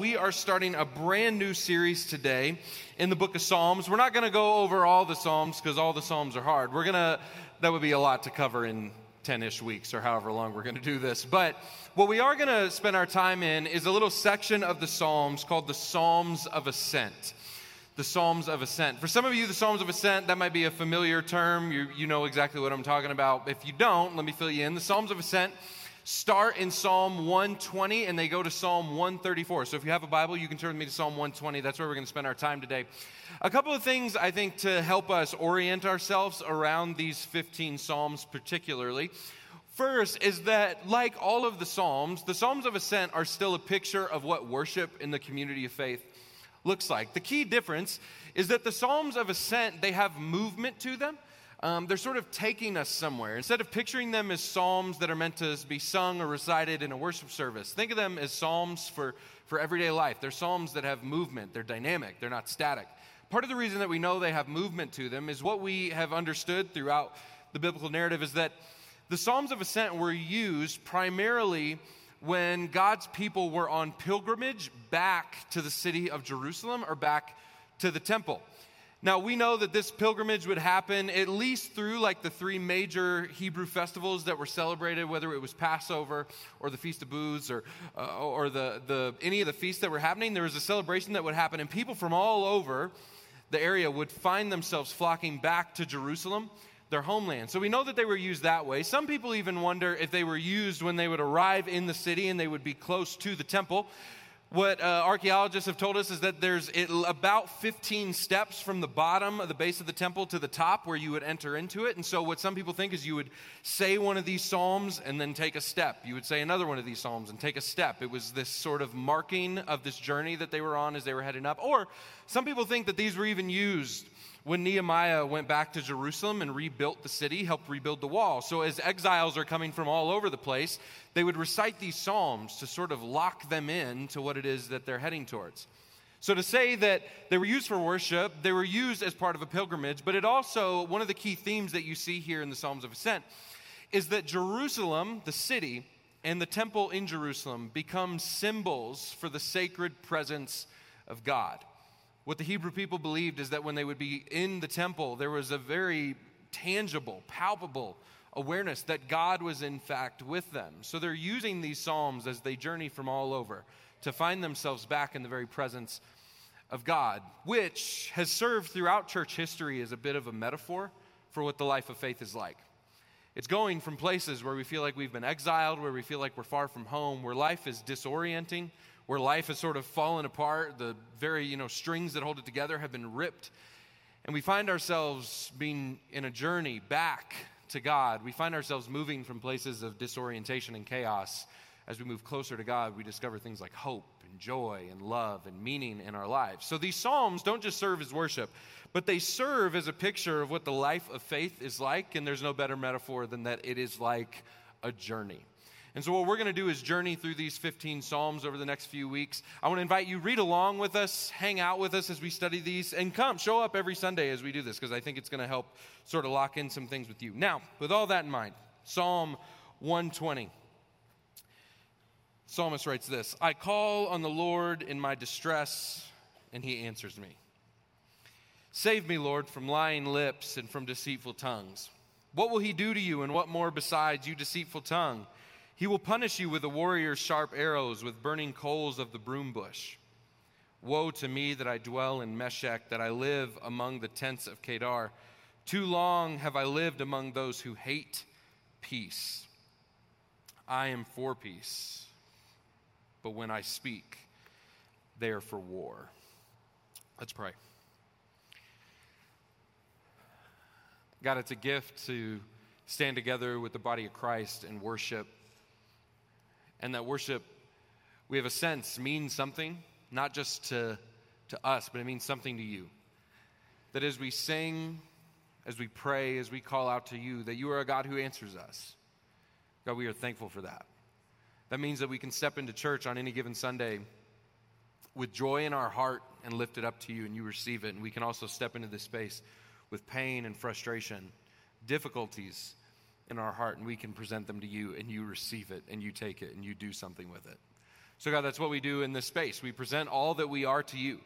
we are starting a brand new series today in the book of Psalms. We're not going to go over all the Psalms because all the Psalms are hard. We're going to, that would be a lot to cover in 10 ish weeks or however long we're going to do this. But what we are going to spend our time in is a little section of the Psalms called the Psalms of Ascent. The Psalms of Ascent. For some of you, the Psalms of Ascent, that might be a familiar term. You, you know exactly what I'm talking about. If you don't, let me fill you in. The Psalms of Ascent start in Psalm 120 and they go to Psalm 134. So if you have a Bible, you can turn me to Psalm 120. That's where we're going to spend our time today. A couple of things I think to help us orient ourselves around these 15 Psalms, particularly. First is that, like all of the Psalms, the Psalms of Ascent are still a picture of what worship in the community of faith looks like. The key difference is that the Psalms of Ascent, they have movement to them um, they're sort of taking us somewhere. Instead of picturing them as psalms that are meant to be sung or recited in a worship service, think of them as psalms for, for everyday life. They're psalms that have movement, they're dynamic, they're not static. Part of the reason that we know they have movement to them is what we have understood throughout the biblical narrative is that the Psalms of Ascent were used primarily when God's people were on pilgrimage back to the city of Jerusalem or back to the temple. Now, we know that this pilgrimage would happen at least through like the three major Hebrew festivals that were celebrated, whether it was Passover or the Feast of Booths or, uh, or the, the, any of the feasts that were happening. There was a celebration that would happen, and people from all over the area would find themselves flocking back to Jerusalem, their homeland. So we know that they were used that way. Some people even wonder if they were used when they would arrive in the city and they would be close to the temple what uh, archaeologists have told us is that there's about 15 steps from the bottom of the base of the temple to the top where you would enter into it. And so, what some people think is you would say one of these psalms and then take a step. You would say another one of these psalms and take a step. It was this sort of marking of this journey that they were on as they were heading up. Or some people think that these were even used when Nehemiah went back to Jerusalem and rebuilt the city, helped rebuild the wall. So, as exiles are coming from all over the place, they would recite these Psalms to sort of lock them in to what it is that they're heading towards. So, to say that they were used for worship, they were used as part of a pilgrimage, but it also, one of the key themes that you see here in the Psalms of Ascent is that Jerusalem, the city, and the temple in Jerusalem become symbols for the sacred presence of God. What the Hebrew people believed is that when they would be in the temple, there was a very tangible, palpable awareness that God was in fact with them. So they're using these Psalms as they journey from all over to find themselves back in the very presence of God, which has served throughout church history as a bit of a metaphor for what the life of faith is like. It's going from places where we feel like we've been exiled, where we feel like we're far from home, where life is disorienting, where life has sort of fallen apart. The very, you know, strings that hold it together have been ripped. And we find ourselves being in a journey back to God. We find ourselves moving from places of disorientation and chaos. As we move closer to God, we discover things like hope and joy and love and meaning in our lives. So these Psalms don't just serve as worship, but they serve as a picture of what the life of faith is like. And there's no better metaphor than that it is like a journey. And so, what we're going to do is journey through these 15 Psalms over the next few weeks. I want to invite you, read along with us, hang out with us as we study these, and come, show up every Sunday as we do this, because I think it's going to help sort of lock in some things with you. Now, with all that in mind, Psalm 120. Psalmist writes this I call on the Lord in my distress, and he answers me. Save me, Lord, from lying lips and from deceitful tongues. What will he do to you, and what more besides, you deceitful tongue? He will punish you with a warrior's sharp arrows, with burning coals of the broom bush. Woe to me that I dwell in Meshech, that I live among the tents of Kedar. Too long have I lived among those who hate peace. I am for peace, but when I speak, they are for war. Let's pray. God, it's a gift to stand together with the body of Christ and worship and that worship, we have a sense, means something, not just to, to us, but it means something to you. That as we sing, as we pray, as we call out to you, that you are a God who answers us. God, we are thankful for that. That means that we can step into church on any given Sunday with joy in our heart and lift it up to you, and you receive it. And we can also step into this space with pain and frustration, difficulties, in our heart and we can present them to you and you receive it and you take it and you do something with it. So, God, that's what we do in this space. We present all that we are to you.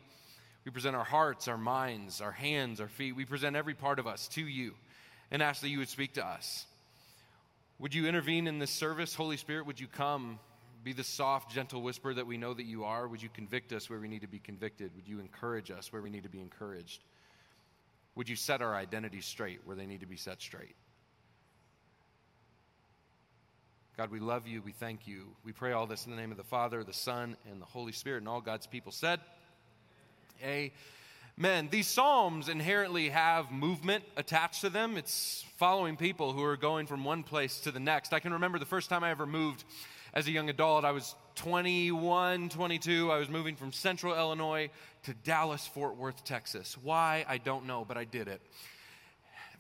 We present our hearts, our minds, our hands, our feet. We present every part of us to you and ask that you would speak to us. Would you intervene in this service? Holy Spirit, would you come? Be the soft, gentle whisper that we know that you are. Would you convict us where we need to be convicted? Would you encourage us where we need to be encouraged? Would you set our identities straight where they need to be set straight? God, we love you. We thank you. We pray all this in the name of the Father, the Son, and the Holy Spirit. And all God's people said, Amen. These Psalms inherently have movement attached to them. It's following people who are going from one place to the next. I can remember the first time I ever moved as a young adult. I was 21, 22. I was moving from central Illinois to Dallas, Fort Worth, Texas. Why? I don't know, but I did it.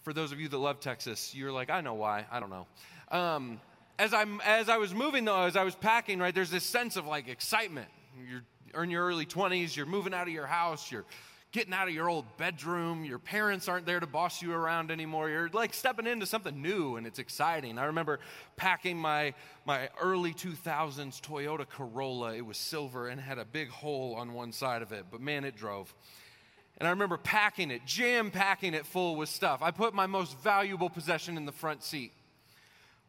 For those of you that love Texas, you're like, I know why. I don't know. Um, as, I'm, as I was moving, though, as I was packing, right, there's this sense of like excitement. You're in your early 20s, you're moving out of your house, you're getting out of your old bedroom. Your parents aren't there to boss you around anymore. You're like stepping into something new and it's exciting. I remember packing my, my early 2000s Toyota Corolla. It was silver and had a big hole on one side of it, but man, it drove. And I remember packing it, jam packing it full with stuff. I put my most valuable possession in the front seat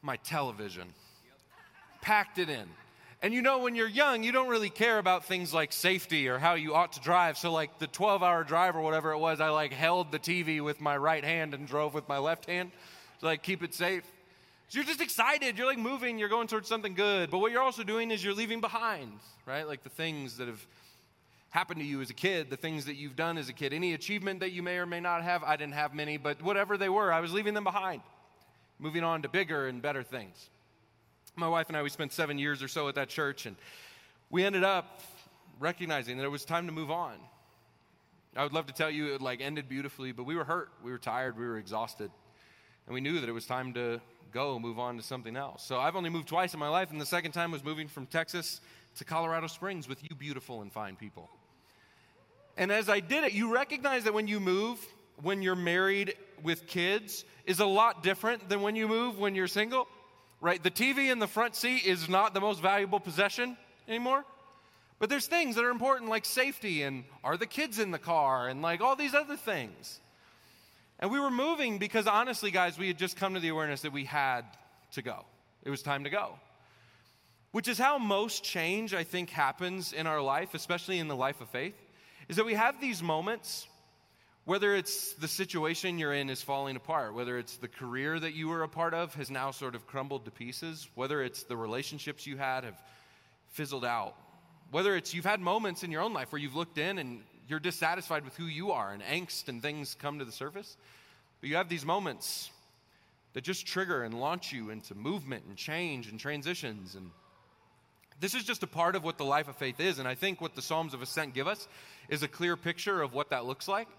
my television. Packed it in. And you know, when you're young, you don't really care about things like safety or how you ought to drive. So, like the 12 hour drive or whatever it was, I like held the TV with my right hand and drove with my left hand to like keep it safe. So, you're just excited. You're like moving, you're going towards something good. But what you're also doing is you're leaving behind, right? Like the things that have happened to you as a kid, the things that you've done as a kid, any achievement that you may or may not have. I didn't have many, but whatever they were, I was leaving them behind, moving on to bigger and better things my wife and I, we spent seven years or so at that church, and we ended up recognizing that it was time to move on. I would love to tell you it like ended beautifully, but we were hurt, we were tired, we were exhausted, and we knew that it was time to go, move on to something else. So I've only moved twice in my life, and the second time was moving from Texas to Colorado Springs with you beautiful and fine people. And as I did it, you recognize that when you move, when you're married with kids, is a lot different than when you move when you're single right? The TV in the front seat is not the most valuable possession anymore. But there's things that are important like safety and are the kids in the car and like all these other things. And we were moving because honestly, guys, we had just come to the awareness that we had to go. It was time to go. Which is how most change, I think, happens in our life, especially in the life of faith, is that we have these moments whether it's the situation you're in is falling apart, whether it's the career that you were a part of has now sort of crumbled to pieces, whether it's the relationships you had have fizzled out, whether it's you've had moments in your own life where you've looked in and you're dissatisfied with who you are and angst and things come to the surface, but you have these moments that just trigger and launch you into movement and change and transitions and this is just a part of what the life of faith is and i think what the psalms of ascent give us is a clear picture of what that looks like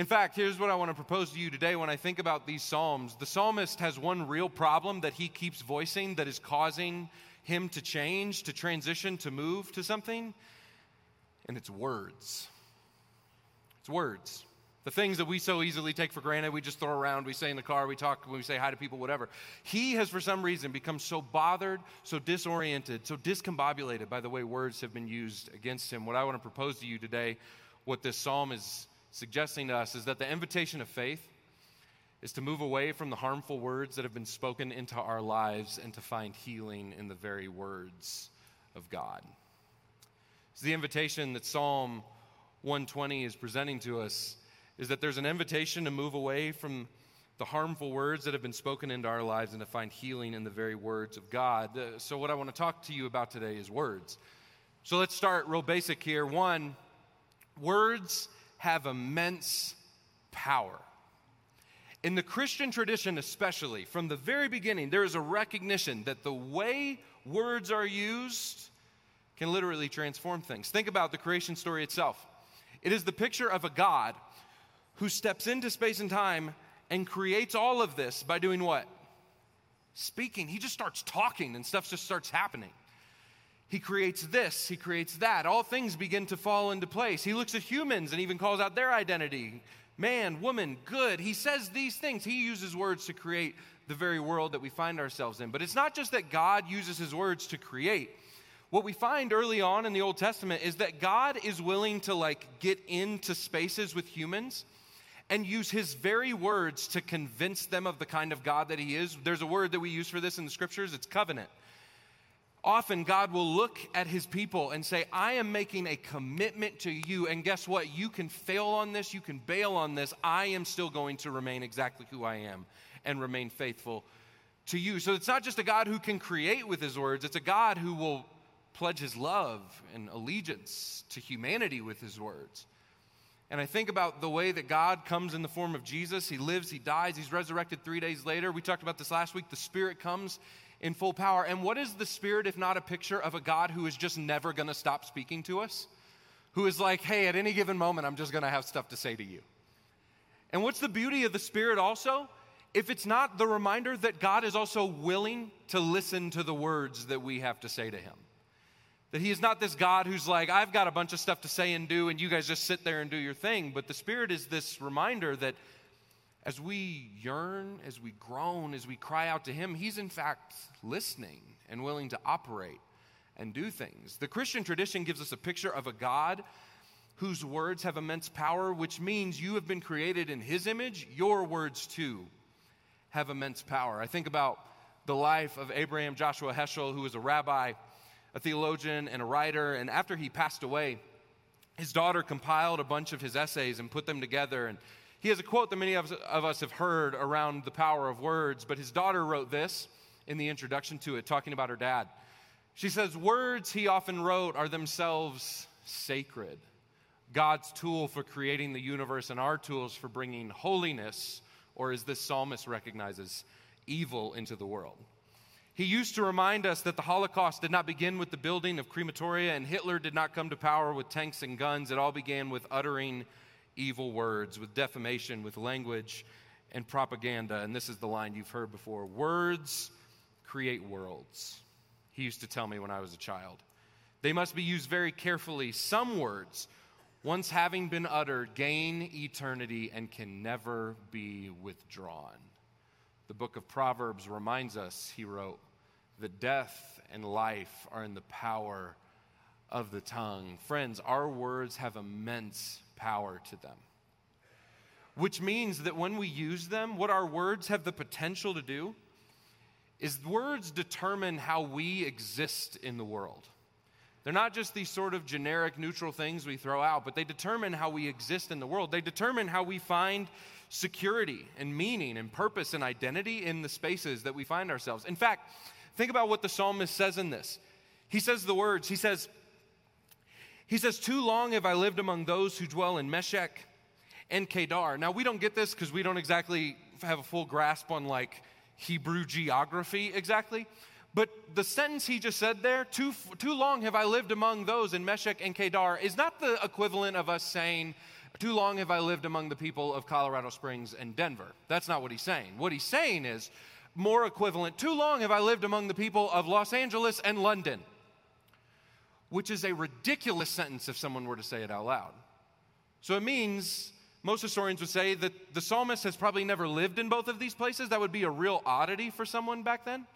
in fact, here's what I want to propose to you today when I think about these Psalms. The psalmist has one real problem that he keeps voicing that is causing him to change, to transition, to move to something, and it's words. It's words. The things that we so easily take for granted, we just throw around, we say in the car, we talk, we say hi to people, whatever. He has, for some reason, become so bothered, so disoriented, so discombobulated by the way words have been used against him. What I want to propose to you today, what this psalm is suggesting to us is that the invitation of faith is to move away from the harmful words that have been spoken into our lives and to find healing in the very words of God. So the invitation that Psalm 120 is presenting to us is that there's an invitation to move away from the harmful words that have been spoken into our lives and to find healing in the very words of God. So, what I want to talk to you about today is words. So, let's start real basic here. One, words have immense power. In the Christian tradition, especially, from the very beginning, there is a recognition that the way words are used can literally transform things. Think about the creation story itself. It is the picture of a God who steps into space and time and creates all of this by doing what? Speaking. He just starts talking and stuff just starts happening. He creates this, he creates that. All things begin to fall into place. He looks at humans and even calls out their identity man, woman, good. He says these things. He uses words to create the very world that we find ourselves in. But it's not just that God uses his words to create. what we find early on in the Old Testament is that God is willing to like get into spaces with humans and use his very words to convince them of the kind of God that he is. There's a word that we use for this in the scriptures, it's covenant. Often God will look at his people and say, I am making a commitment to you. And guess what? You can fail on this, you can bail on this. I am still going to remain exactly who I am and remain faithful to you. So it's not just a God who can create with his words, it's a God who will pledge his love and allegiance to humanity with his words. And I think about the way that God comes in the form of Jesus. He lives, He dies, He's resurrected three days later. We talked about this last week. The Spirit comes in full power. And what is the Spirit if not a picture of a God who is just never going to stop speaking to us? Who is like, hey, at any given moment, I'm just going to have stuff to say to you. And what's the beauty of the Spirit also? If it's not the reminder that God is also willing to listen to the words that we have to say to Him. That he is not this God who's like, I've got a bunch of stuff to say and do, and you guys just sit there and do your thing. But the Spirit is this reminder that as we yearn, as we groan, as we cry out to him, he's in fact listening and willing to operate and do things. The Christian tradition gives us a picture of a God whose words have immense power, which means you have been created in his image. Your words too have immense power. I think about the life of Abraham Joshua Heschel, who was a rabbi a theologian and a writer. And after he passed away, his daughter compiled a bunch of his essays and put them together. And he has a quote that many of us have heard around the power of words, but his daughter wrote this in the introduction to it, talking about her dad. She says, Words he often wrote are themselves sacred. God's tool for creating the universe and our tools for bringing holiness, or as this psalmist recognizes, evil into the world. He used to remind us that the Holocaust did not begin with the building of crematoria and Hitler did not come to power with tanks and guns. It all began with uttering evil words, with defamation, with language and propaganda. And this is the line you've heard before words create worlds. He used to tell me when I was a child. They must be used very carefully. Some words, once having been uttered, gain eternity and can never be withdrawn. The book of Proverbs reminds us, he wrote, that death and life are in the power of the tongue. Friends, our words have immense power to them. Which means that when we use them, what our words have the potential to do is words determine how we exist in the world. They're not just these sort of generic, neutral things we throw out, but they determine how we exist in the world. They determine how we find security and meaning and purpose and identity in the spaces that we find ourselves. In fact, think about what the psalmist says in this. He says the words, he says, he says, Too long have I lived among those who dwell in Meshech and Kedar. Now, we don't get this because we don't exactly have a full grasp on like Hebrew geography exactly. But the sentence he just said there, too, too long have I lived among those in Meshech and Kedar, is not the equivalent of us saying, too long have I lived among the people of Colorado Springs and Denver. That's not what he's saying. What he's saying is more equivalent, too long have I lived among the people of Los Angeles and London, which is a ridiculous sentence if someone were to say it out loud. So it means most historians would say that the psalmist has probably never lived in both of these places. That would be a real oddity for someone back then.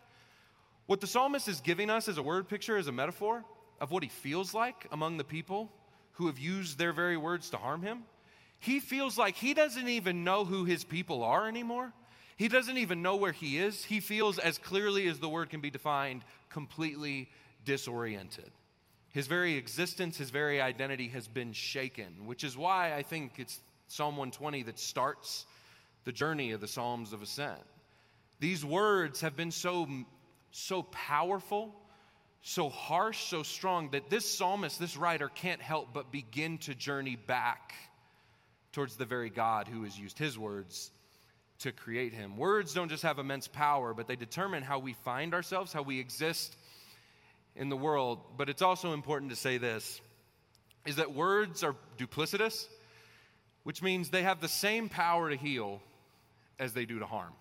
What the psalmist is giving us as a word picture, as a metaphor of what he feels like among the people who have used their very words to harm him. He feels like he doesn't even know who his people are anymore. He doesn't even know where he is. He feels, as clearly as the word can be defined, completely disoriented. His very existence, his very identity has been shaken, which is why I think it's Psalm 120 that starts the journey of the Psalms of Ascent. These words have been so, so powerful, so harsh, so strong that this psalmist, this writer, can't help but begin to journey back towards the very God who has used his words to create him. Words don't just have immense power, but they determine how we find ourselves, how we exist in the world. But it's also important to say this is that words are duplicitous, which means they have the same power to heal as they do to harm.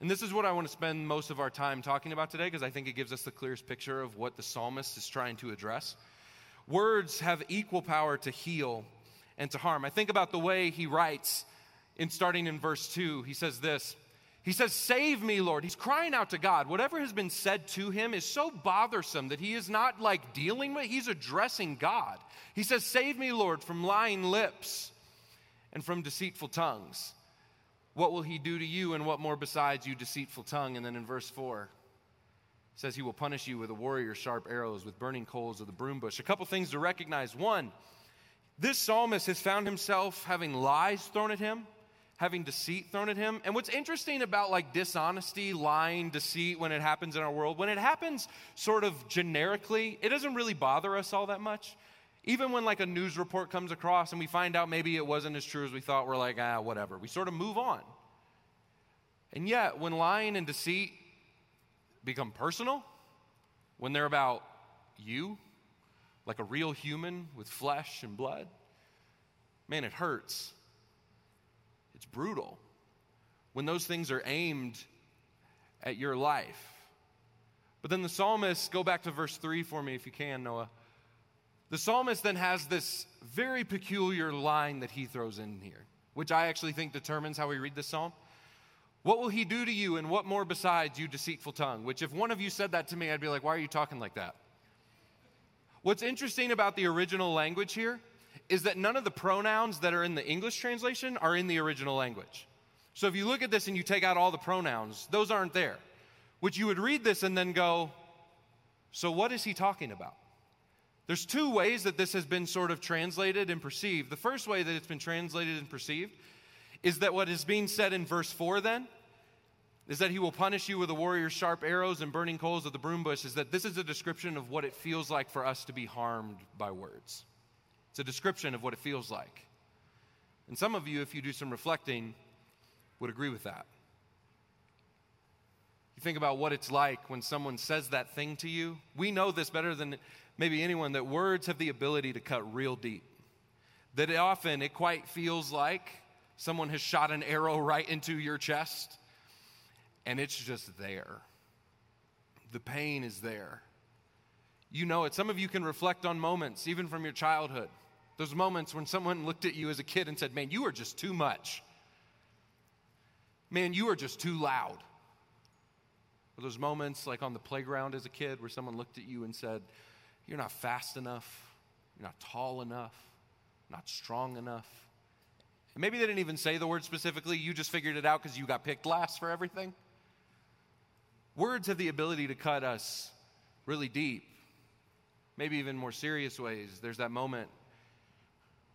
And this is what I want to spend most of our time talking about today because I think it gives us the clearest picture of what the psalmist is trying to address. Words have equal power to heal and to harm. I think about the way he writes in starting in verse 2. He says this He says, Save me, Lord. He's crying out to God. Whatever has been said to him is so bothersome that he is not like dealing with, he's addressing God. He says, Save me, Lord, from lying lips and from deceitful tongues. What will he do to you, and what more besides you, deceitful tongue? And then in verse 4, says he will punish you with a warrior's sharp arrows, with burning coals of the broom bush. A couple things to recognize. One, this psalmist has found himself having lies thrown at him having deceit thrown at him. And what's interesting about like dishonesty, lying, deceit when it happens in our world, when it happens sort of generically, it doesn't really bother us all that much. Even when like a news report comes across and we find out maybe it wasn't as true as we thought, we're like, ah, whatever. We sort of move on. And yet, when lying and deceit become personal, when they're about you, like a real human with flesh and blood, man, it hurts. It's brutal when those things are aimed at your life. But then the psalmist, go back to verse 3 for me if you can, Noah. The psalmist then has this very peculiar line that he throws in here, which I actually think determines how we read the psalm. What will he do to you, and what more besides, you deceitful tongue? Which, if one of you said that to me, I'd be like, why are you talking like that? What's interesting about the original language here is that none of the pronouns that are in the English translation are in the original language. So if you look at this and you take out all the pronouns, those aren't there. Which you would read this and then go, so what is he talking about? There's two ways that this has been sort of translated and perceived. The first way that it's been translated and perceived is that what is being said in verse 4 then is that he will punish you with a warrior's sharp arrows and burning coals of the broom bush, is that this is a description of what it feels like for us to be harmed by words. It's a description of what it feels like. And some of you, if you do some reflecting, would agree with that. You think about what it's like when someone says that thing to you. We know this better than maybe anyone that words have the ability to cut real deep. That it often it quite feels like someone has shot an arrow right into your chest and it's just there. The pain is there. You know it. Some of you can reflect on moments, even from your childhood, those moments when someone looked at you as a kid and said, Man, you are just too much. Man, you are just too loud. Or those moments like on the playground as a kid where someone looked at you and said, You're not fast enough, you're not tall enough, not strong enough. And maybe they didn't even say the word specifically, you just figured it out because you got picked last for everything. Words have the ability to cut us really deep, maybe even more serious ways. There's that moment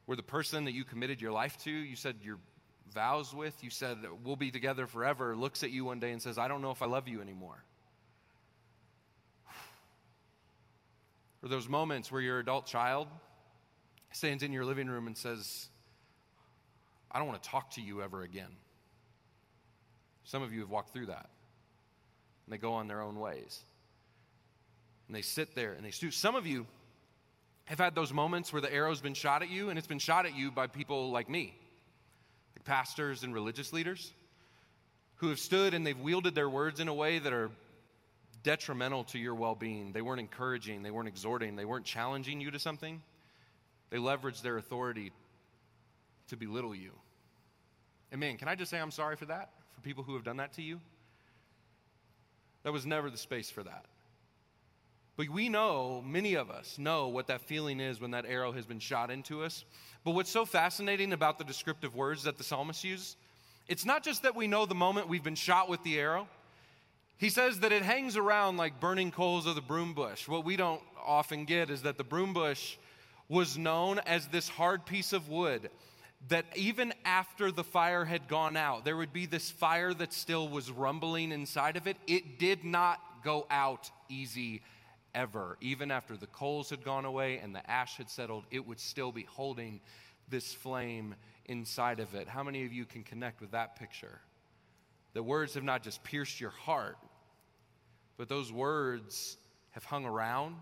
where the person that you committed your life to, you said your vows with, you said we'll be together forever, looks at you one day and says, I don't know if I love you anymore. Or those moments where your adult child stands in your living room and says, I don't want to talk to you ever again. Some of you have walked through that. And they go on their own ways. And they sit there and they stew. Some of you have had those moments where the arrow's been shot at you, and it's been shot at you by people like me, like pastors and religious leaders, who have stood and they've wielded their words in a way that are detrimental to your well being. They weren't encouraging, they weren't exhorting, they weren't challenging you to something. They leveraged their authority to belittle you. And man, can I just say I'm sorry for that? For people who have done that to you? That was never the space for that. But we know, many of us know what that feeling is when that arrow has been shot into us. But what's so fascinating about the descriptive words that the psalmist uses, it's not just that we know the moment we've been shot with the arrow. He says that it hangs around like burning coals of the broom bush. What we don't often get is that the broom bush was known as this hard piece of wood that even after the fire had gone out, there would be this fire that still was rumbling inside of it. It did not go out easy ever. Even after the coals had gone away and the ash had settled, it would still be holding this flame inside of it. How many of you can connect with that picture? The words have not just pierced your heart, but those words have hung around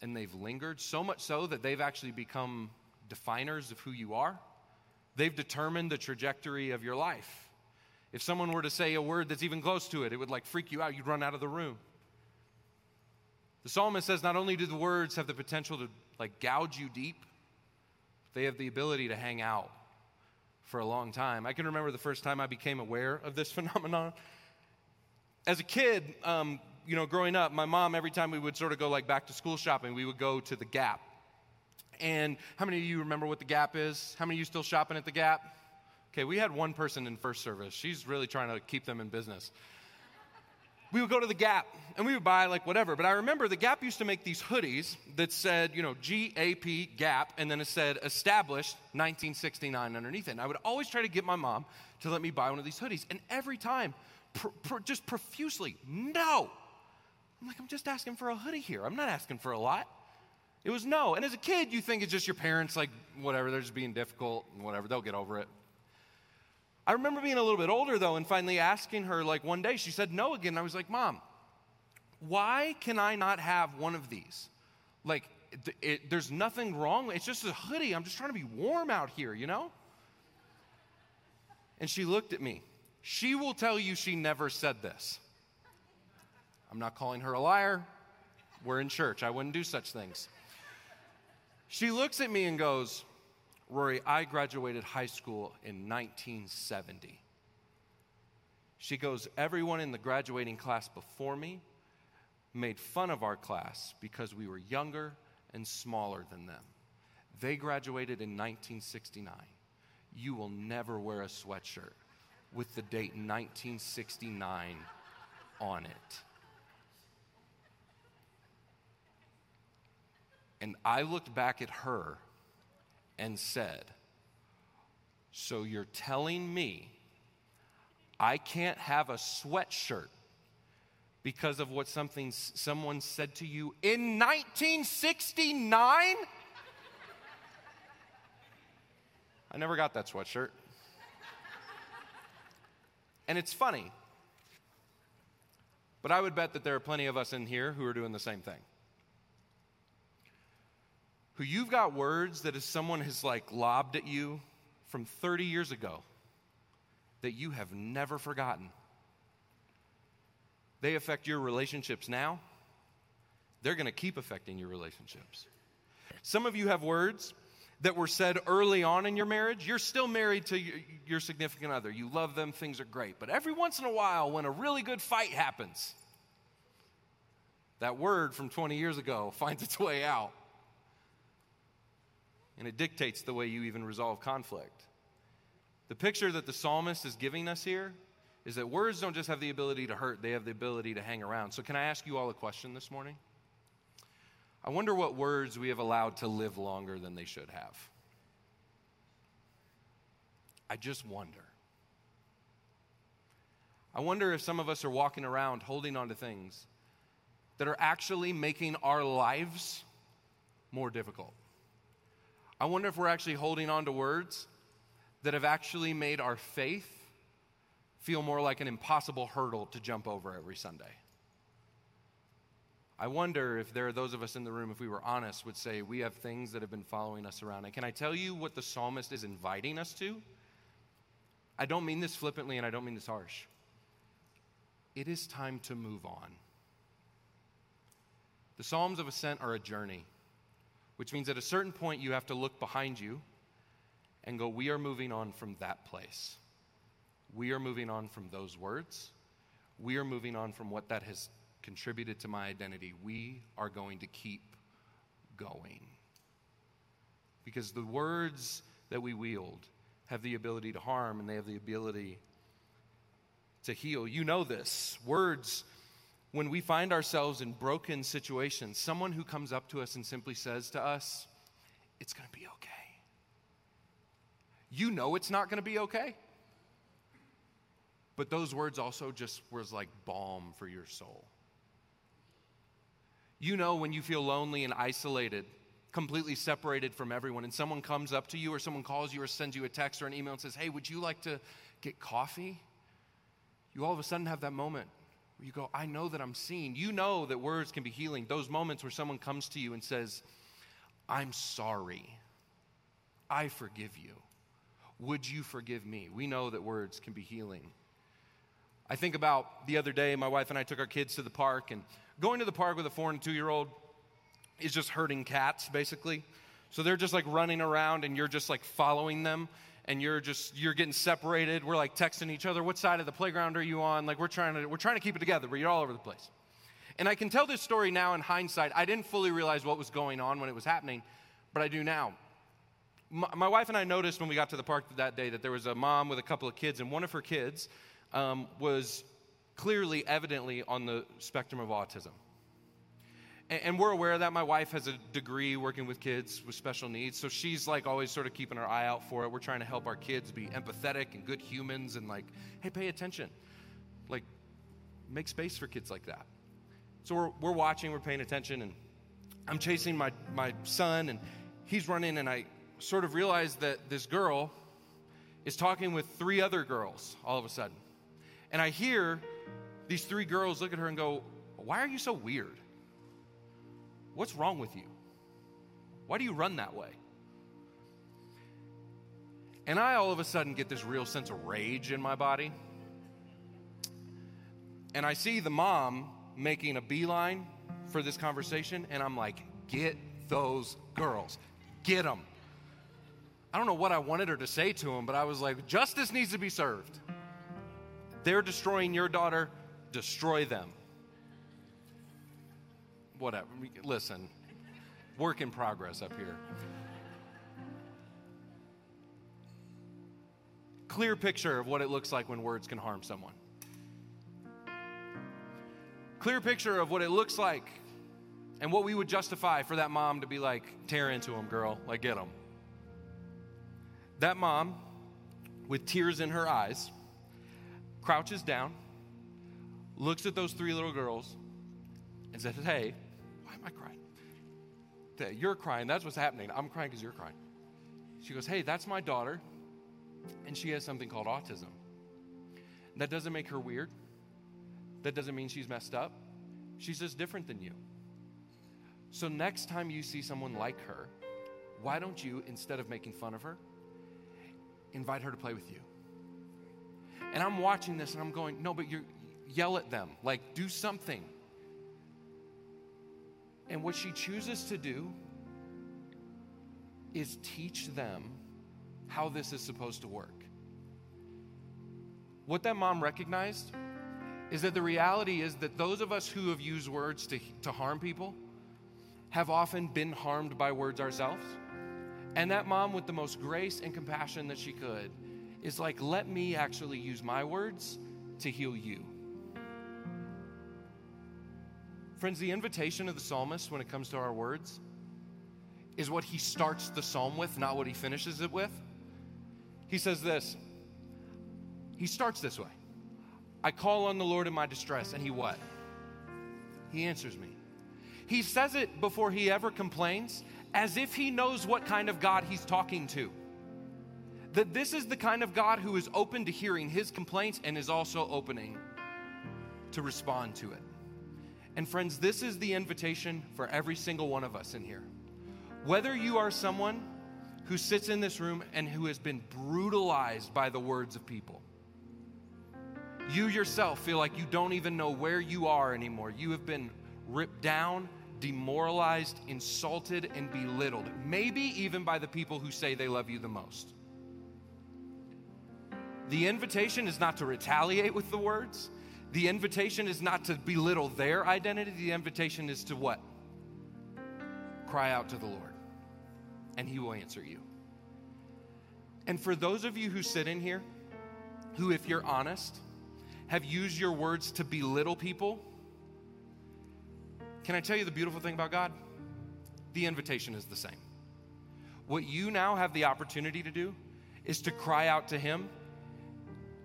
and they've lingered, so much so that they've actually become definers of who you are. They've determined the trajectory of your life. If someone were to say a word that's even close to it, it would like freak you out. You'd run out of the room. The psalmist says not only do the words have the potential to like gouge you deep, they have the ability to hang out for a long time. I can remember the first time I became aware of this phenomenon. As a kid, um, you know, growing up, my mom, every time we would sort of go like back to school shopping, we would go to the Gap. And how many of you remember what the Gap is? How many of you still shopping at the Gap? Okay, we had one person in first service. She's really trying to keep them in business. We would go to the Gap and we would buy like whatever. But I remember the Gap used to make these hoodies that said, you know, G A P Gap, and then it said established 1969 underneath it. And I would always try to get my mom to let me buy one of these hoodies. And every time, pr- pr- just profusely, no. I'm like, I'm just asking for a hoodie here. I'm not asking for a lot. It was no. And as a kid, you think it's just your parents, like, whatever, they're just being difficult and whatever, they'll get over it. I remember being a little bit older, though, and finally asking her, like, one day, she said no again. I was like, Mom, why can I not have one of these? Like, it, it, there's nothing wrong. It's just a hoodie. I'm just trying to be warm out here, you know? And she looked at me. She will tell you she never said this. I'm not calling her a liar. We're in church. I wouldn't do such things. She looks at me and goes, Rory, I graduated high school in 1970. She goes, Everyone in the graduating class before me made fun of our class because we were younger and smaller than them. They graduated in 1969. You will never wear a sweatshirt with the date 1969 on it. And I looked back at her and said, So you're telling me I can't have a sweatshirt because of what something someone said to you in 1969? I never got that sweatshirt. And it's funny. But I would bet that there are plenty of us in here who are doing the same thing who you've got words that if someone has like lobbed at you from 30 years ago that you have never forgotten. They affect your relationships now. They're going to keep affecting your relationships. Some of you have words that were said early on in your marriage. You're still married to your significant other. You love them, things are great. But every once in a while, when a really good fight happens, that word from 20 years ago finds its way out and it dictates the way you even resolve conflict. The picture that the psalmist is giving us here is that words don't just have the ability to hurt, they have the ability to hang around. So, can I ask you all a question this morning? I wonder what words we have allowed to live longer than they should have. I just wonder. I wonder if some of us are walking around holding on to things that are actually making our lives more difficult. I wonder if we're actually holding on to words that have actually made our faith feel more like an impossible hurdle to jump over every Sunday. I wonder if there are those of us in the room, if we were honest, would say we have things that have been following us around. And can I tell you what the psalmist is inviting us to? I don't mean this flippantly and I don't mean this harsh. It is time to move on. The Psalms of Ascent are a journey which means at a certain point you have to look behind you and go, We are moving on from that place. We are moving on from those words. We are moving on from what that has contributed to my identity. We are going to keep going. Because the words that we wield have the ability to harm and they have the ability to heal. You know this. Words when we find ourselves in broken situations, someone who comes up to us and simply says to us, It's going to be okay. You know it's not going to be okay. But those words also just was like balm for your soul. You know when you feel lonely and isolated, completely separated from everyone, and someone comes up to you or someone calls you or sends you a text or an email and says, Hey, would you like to get coffee? You all of a sudden have that moment you go, I know that I'm seen. You know that words can be healing. Those moments where someone comes to you and says, I'm sorry. I forgive you. Would you forgive me? We know that words can be healing. I think about the other day, my wife and I took our kids to the park, and going to the park with a four and two year old is just herding cats, basically. So they're just like running around, and you're just like following them and you're just you're getting separated. We're like texting each other, what side of the playground are you on? Like we're trying to we're trying to keep it together, but you're all over the place. And I can tell this story now in hindsight. I didn't fully realize what was going on when it was happening, but I do now. My, my wife and I noticed when we got to the park that day that there was a mom with a couple of kids, and one of her kids um, was clearly, evidently on the spectrum of autism. And, and we're aware of that. My wife has a degree working with kids with special needs, so she's like always sort of keeping her eye out for it. We're trying to help our kids be empathetic and good humans and like, hey, pay attention. Like, make space for kids like that. So we're, we're watching, we're paying attention, and I'm chasing my, my son, and he's running, and I sort of realize that this girl is talking with three other girls all of a sudden. And I hear these three girls look at her and go, Why are you so weird? What's wrong with you? Why do you run that way? And I all of a sudden get this real sense of rage in my body. And I see the mom making a beeline for this conversation, and I'm like, get those girls, get them. I don't know what I wanted her to say to him, but I was like, justice needs to be served. They're destroying your daughter, destroy them. Whatever. Listen, work in progress up here. Clear picture of what it looks like when words can harm someone clear picture of what it looks like and what we would justify for that mom to be like, tear into him, girl, like, get him. That mom, with tears in her eyes, crouches down, looks at those three little girls, and says, Hey, why am I crying? You're crying. That's what's happening. I'm crying because you're crying. She goes, Hey, that's my daughter, and she has something called autism. That doesn't make her weird. That doesn't mean she's messed up. She's just different than you. So, next time you see someone like her, why don't you, instead of making fun of her, invite her to play with you? And I'm watching this and I'm going, no, but you yell at them, like, do something. And what she chooses to do is teach them how this is supposed to work. What that mom recognized is that the reality is that those of us who have used words to, to harm people have often been harmed by words ourselves. And that mom, with the most grace and compassion that she could, is like, let me actually use my words to heal you. Friends, the invitation of the psalmist when it comes to our words is what he starts the psalm with, not what he finishes it with. He says this. He starts this way I call on the Lord in my distress, and He what? He answers me. He says it before he ever complains, as if he knows what kind of God he's talking to. That this is the kind of God who is open to hearing his complaints and is also opening to respond to it. And friends, this is the invitation for every single one of us in here. Whether you are someone who sits in this room and who has been brutalized by the words of people, you yourself feel like you don't even know where you are anymore. You have been ripped down, demoralized, insulted, and belittled, maybe even by the people who say they love you the most. The invitation is not to retaliate with the words. The invitation is not to belittle their identity. The invitation is to what? Cry out to the Lord, and He will answer you. And for those of you who sit in here, who, if you're honest, have used your words to belittle people, can I tell you the beautiful thing about God? The invitation is the same. What you now have the opportunity to do is to cry out to Him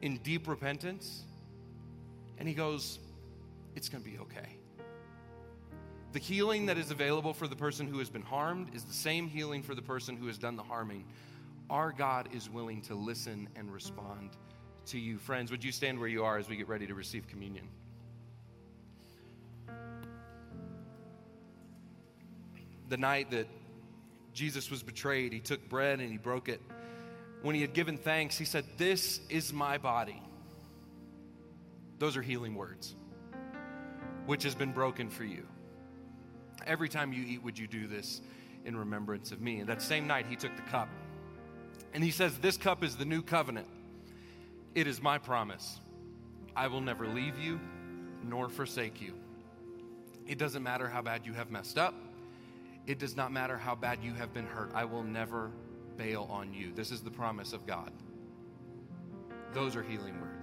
in deep repentance, and He goes, It's going to be okay. The healing that is available for the person who has been harmed is the same healing for the person who has done the harming. Our God is willing to listen and respond to you. Friends, would you stand where you are as we get ready to receive communion? The night that Jesus was betrayed, he took bread and he broke it. When he had given thanks, he said, This is my body. Those are healing words, which has been broken for you. Every time you eat, would you do this in remembrance of me? And that same night, he took the cup And he says, This cup is the new covenant. It is my promise. I will never leave you nor forsake you. It doesn't matter how bad you have messed up. It does not matter how bad you have been hurt. I will never bail on you. This is the promise of God. Those are healing words.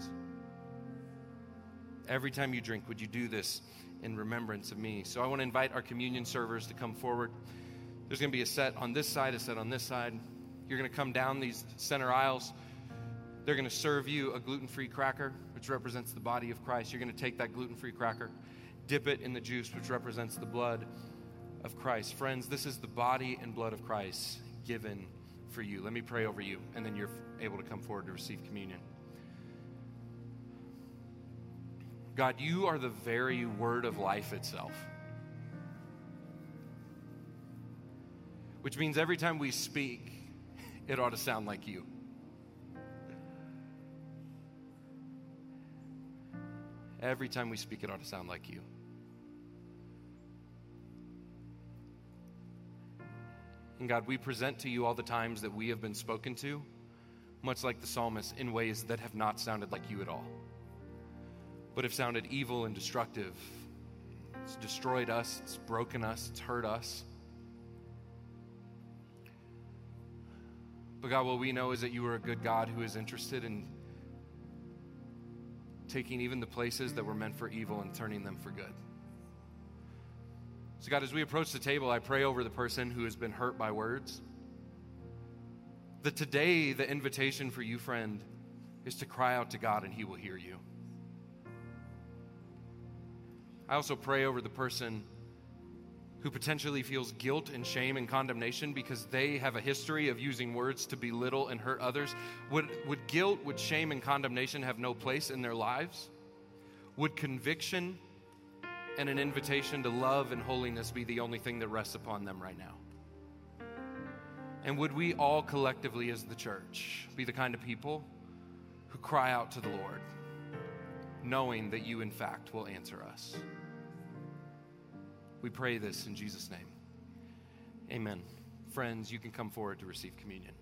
Every time you drink, would you do this in remembrance of me? So I want to invite our communion servers to come forward. There's going to be a set on this side, a set on this side. You're going to come down these center aisles. They're going to serve you a gluten free cracker, which represents the body of Christ. You're going to take that gluten free cracker, dip it in the juice, which represents the blood of Christ. Friends, this is the body and blood of Christ given for you. Let me pray over you, and then you're able to come forward to receive communion. God, you are the very word of life itself. Which means every time we speak, it ought to sound like you. Every time we speak, it ought to sound like you. And God, we present to you all the times that we have been spoken to, much like the psalmist, in ways that have not sounded like you at all, but have sounded evil and destructive. It's destroyed us, it's broken us, it's hurt us. But God, what we know is that you are a good God who is interested in taking even the places that were meant for evil and turning them for good. So, God, as we approach the table, I pray over the person who has been hurt by words. That today, the invitation for you, friend, is to cry out to God and He will hear you. I also pray over the person who potentially feels guilt and shame and condemnation because they have a history of using words to belittle and hurt others. Would, would guilt, would shame, and condemnation have no place in their lives? Would conviction and an invitation to love and holiness be the only thing that rests upon them right now? And would we all collectively, as the church, be the kind of people who cry out to the Lord, knowing that you, in fact, will answer us? We pray this in Jesus' name. Amen. Friends, you can come forward to receive communion.